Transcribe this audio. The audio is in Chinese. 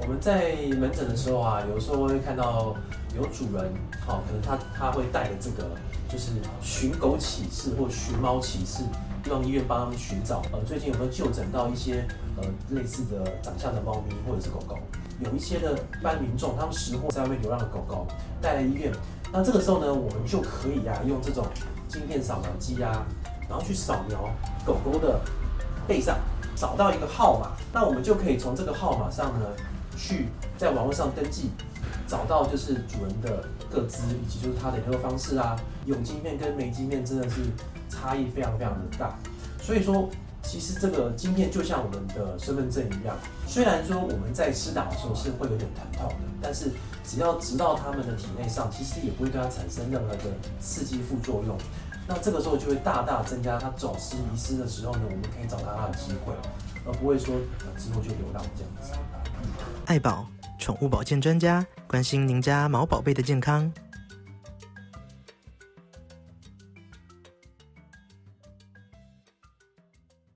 我们在门诊的时候啊，有时候会看到有主人，好，可能他他会带着这个就是寻狗启事或寻猫启事，让医院帮他们寻找。呃，最近有没有就诊到一些呃类似的长相的猫咪或者是狗狗？有一些的一般民众，他们识货在外面流浪的狗狗带来医院，那这个时候呢，我们就可以啊用这种晶片扫描机啊，然后去扫描狗狗的背上。找到一个号码，那我们就可以从这个号码上呢，去在网络上登记，找到就是主人的个资，以及就是他的联络方式啊。有晶片跟没晶片真的是差异非常非常的大，所以说其实这个经验就像我们的身份证一样，虽然说我们在施打的时候是会有点疼痛的，但是只要直到他们的体内上，其实也不会对它产生任何的刺激副作用。那这个时候就会大大增加他走失遗失的时候呢，我们可以找到他的机会，而不会说之后就流浪这样子。爱宝宠物保健专家关心您家毛宝贝的健康。